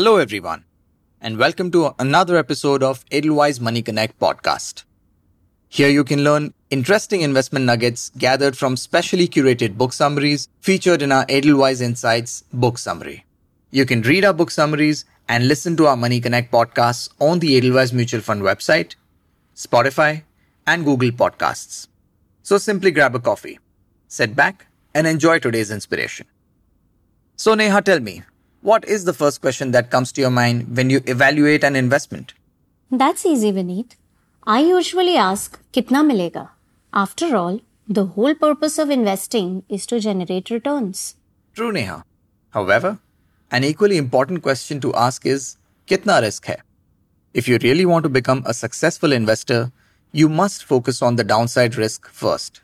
Hello, everyone, and welcome to another episode of Edelweiss Money Connect podcast. Here you can learn interesting investment nuggets gathered from specially curated book summaries featured in our Edelweiss Insights book summary. You can read our book summaries and listen to our Money Connect podcasts on the Edelweiss Mutual Fund website, Spotify, and Google Podcasts. So simply grab a coffee, sit back, and enjoy today's inspiration. So, Neha, tell me, what is the first question that comes to your mind when you evaluate an investment? That's easy, Vineet. I usually ask, Kitna milega? After all, the whole purpose of investing is to generate returns. True, Neha. However, an equally important question to ask is, Kitna risk hai? If you really want to become a successful investor, you must focus on the downside risk first,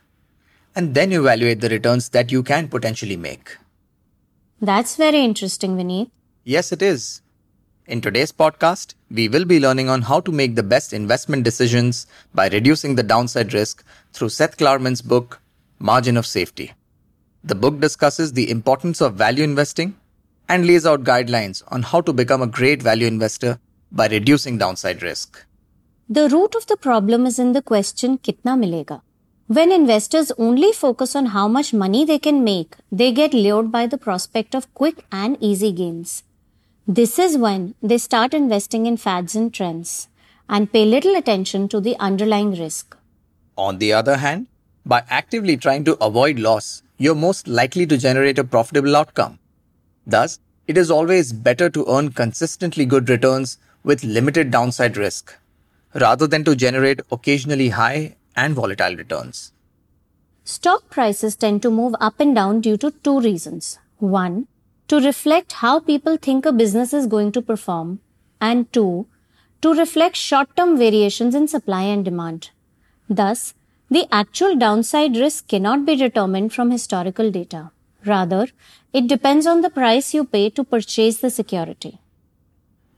and then evaluate the returns that you can potentially make. That's very interesting, Vineet. Yes, it is. In today's podcast, we will be learning on how to make the best investment decisions by reducing the downside risk through Seth Klarman's book, Margin of Safety. The book discusses the importance of value investing and lays out guidelines on how to become a great value investor by reducing downside risk. The root of the problem is in the question kitna milega. When investors only focus on how much money they can make, they get lured by the prospect of quick and easy gains. This is when they start investing in fads and trends and pay little attention to the underlying risk. On the other hand, by actively trying to avoid loss, you're most likely to generate a profitable outcome. Thus, it is always better to earn consistently good returns with limited downside risk, rather than to generate occasionally high and volatile returns. Stock prices tend to move up and down due to two reasons. One, to reflect how people think a business is going to perform, and two, to reflect short term variations in supply and demand. Thus, the actual downside risk cannot be determined from historical data. Rather, it depends on the price you pay to purchase the security.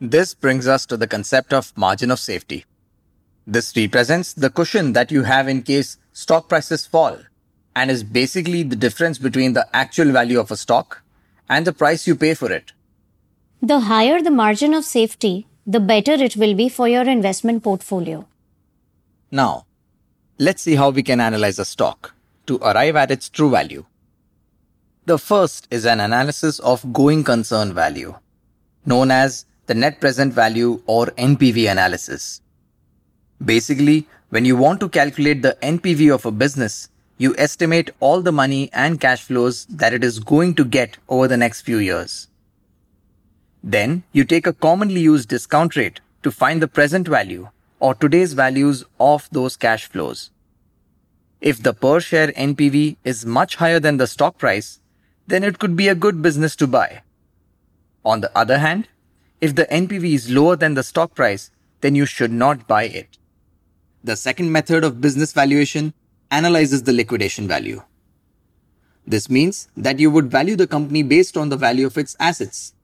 This brings us to the concept of margin of safety. This represents the cushion that you have in case stock prices fall and is basically the difference between the actual value of a stock and the price you pay for it. The higher the margin of safety, the better it will be for your investment portfolio. Now, let's see how we can analyze a stock to arrive at its true value. The first is an analysis of going concern value, known as the net present value or NPV analysis. Basically, when you want to calculate the NPV of a business, you estimate all the money and cash flows that it is going to get over the next few years. Then you take a commonly used discount rate to find the present value or today's values of those cash flows. If the per share NPV is much higher than the stock price, then it could be a good business to buy. On the other hand, if the NPV is lower than the stock price, then you should not buy it. The second method of business valuation analyzes the liquidation value. This means that you would value the company based on the value of its assets.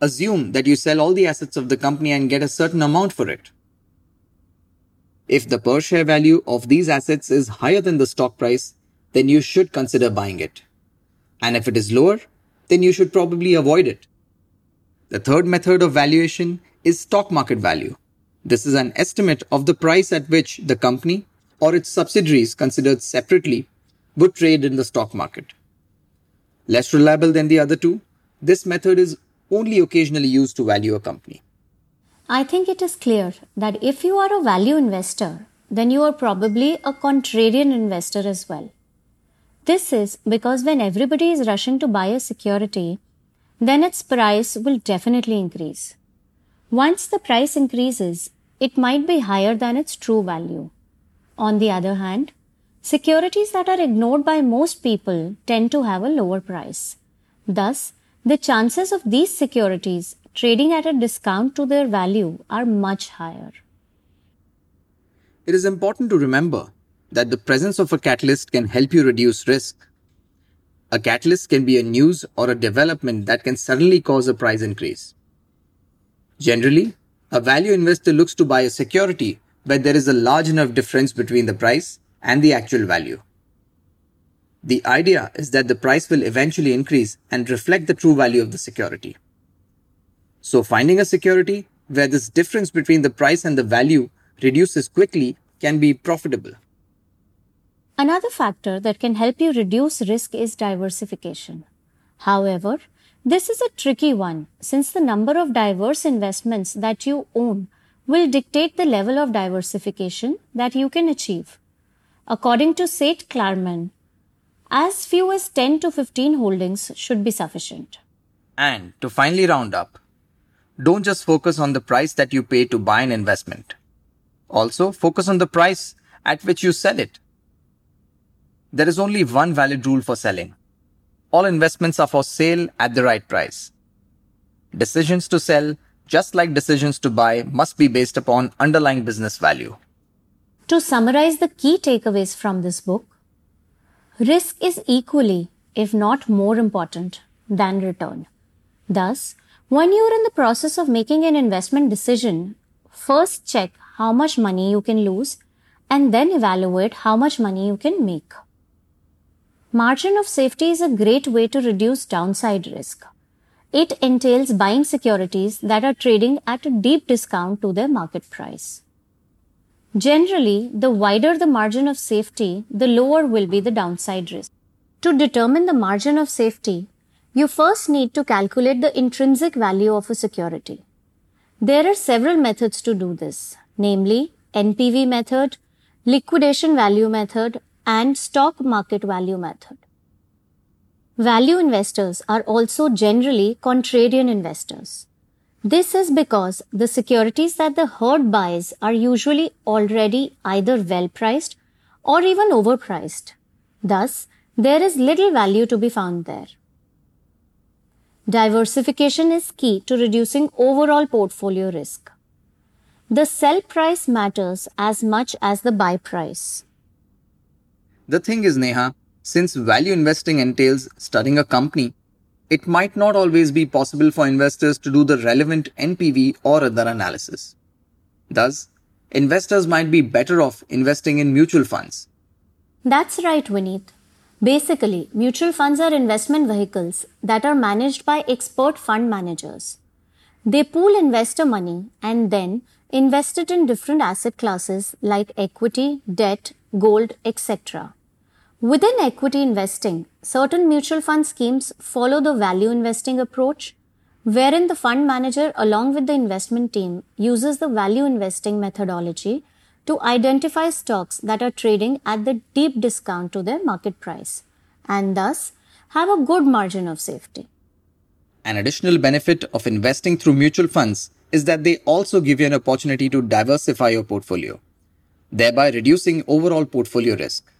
Assume that you sell all the assets of the company and get a certain amount for it. If the per share value of these assets is higher than the stock price, then you should consider buying it. And if it is lower, then you should probably avoid it. The third method of valuation is stock market value. This is an estimate of the price at which the company or its subsidiaries considered separately would trade in the stock market. Less reliable than the other two, this method is only occasionally used to value a company. I think it is clear that if you are a value investor, then you are probably a contrarian investor as well. This is because when everybody is rushing to buy a security, then its price will definitely increase. Once the price increases, it might be higher than its true value. On the other hand, securities that are ignored by most people tend to have a lower price. Thus, the chances of these securities trading at a discount to their value are much higher. It is important to remember that the presence of a catalyst can help you reduce risk. A catalyst can be a news or a development that can suddenly cause a price increase. Generally, a value investor looks to buy a security where there is a large enough difference between the price and the actual value. The idea is that the price will eventually increase and reflect the true value of the security. So finding a security where this difference between the price and the value reduces quickly can be profitable. Another factor that can help you reduce risk is diversification. However, this is a tricky one since the number of diverse investments that you own will dictate the level of diversification that you can achieve. According to Seth Klarman, as few as 10 to 15 holdings should be sufficient. And to finally round up, don't just focus on the price that you pay to buy an investment. Also, focus on the price at which you sell it. There is only one valid rule for selling. All investments are for sale at the right price. Decisions to sell, just like decisions to buy, must be based upon underlying business value. To summarize the key takeaways from this book, risk is equally, if not more important, than return. Thus, when you are in the process of making an investment decision, first check how much money you can lose and then evaluate how much money you can make. Margin of safety is a great way to reduce downside risk. It entails buying securities that are trading at a deep discount to their market price. Generally, the wider the margin of safety, the lower will be the downside risk. To determine the margin of safety, you first need to calculate the intrinsic value of a security. There are several methods to do this, namely NPV method, liquidation value method, and stock market value method. Value investors are also generally contrarian investors. This is because the securities that the herd buys are usually already either well priced or even overpriced. Thus, there is little value to be found there. Diversification is key to reducing overall portfolio risk. The sell price matters as much as the buy price. The thing is, Neha, since value investing entails studying a company, it might not always be possible for investors to do the relevant NPV or other analysis. Thus, investors might be better off investing in mutual funds. That's right, Vineet. Basically, mutual funds are investment vehicles that are managed by expert fund managers. They pool investor money and then invest it in different asset classes like equity, debt, gold, etc. Within equity investing, certain mutual fund schemes follow the value investing approach, wherein the fund manager along with the investment team uses the value investing methodology to identify stocks that are trading at the deep discount to their market price and thus have a good margin of safety. An additional benefit of investing through mutual funds is that they also give you an opportunity to diversify your portfolio, thereby reducing overall portfolio risk.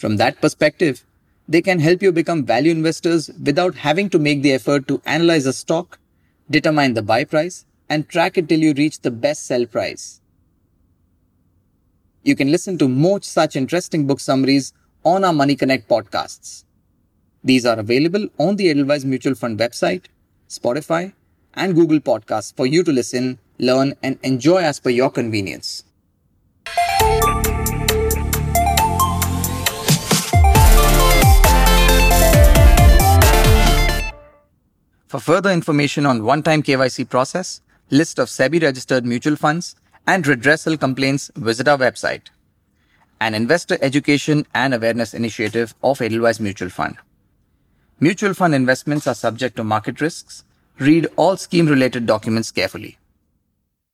From that perspective, they can help you become value investors without having to make the effort to analyze a stock, determine the buy price, and track it till you reach the best sell price. You can listen to more such interesting book summaries on our Money Connect podcasts. These are available on the Edelweiss Mutual Fund website, Spotify, and Google Podcasts for you to listen, learn, and enjoy as per your convenience. For further information on one-time KYC process, list of SEBI registered mutual funds, and redressal complaints, visit our website. An investor education and awareness initiative of Edelweiss Mutual Fund. Mutual fund investments are subject to market risks. Read all scheme related documents carefully.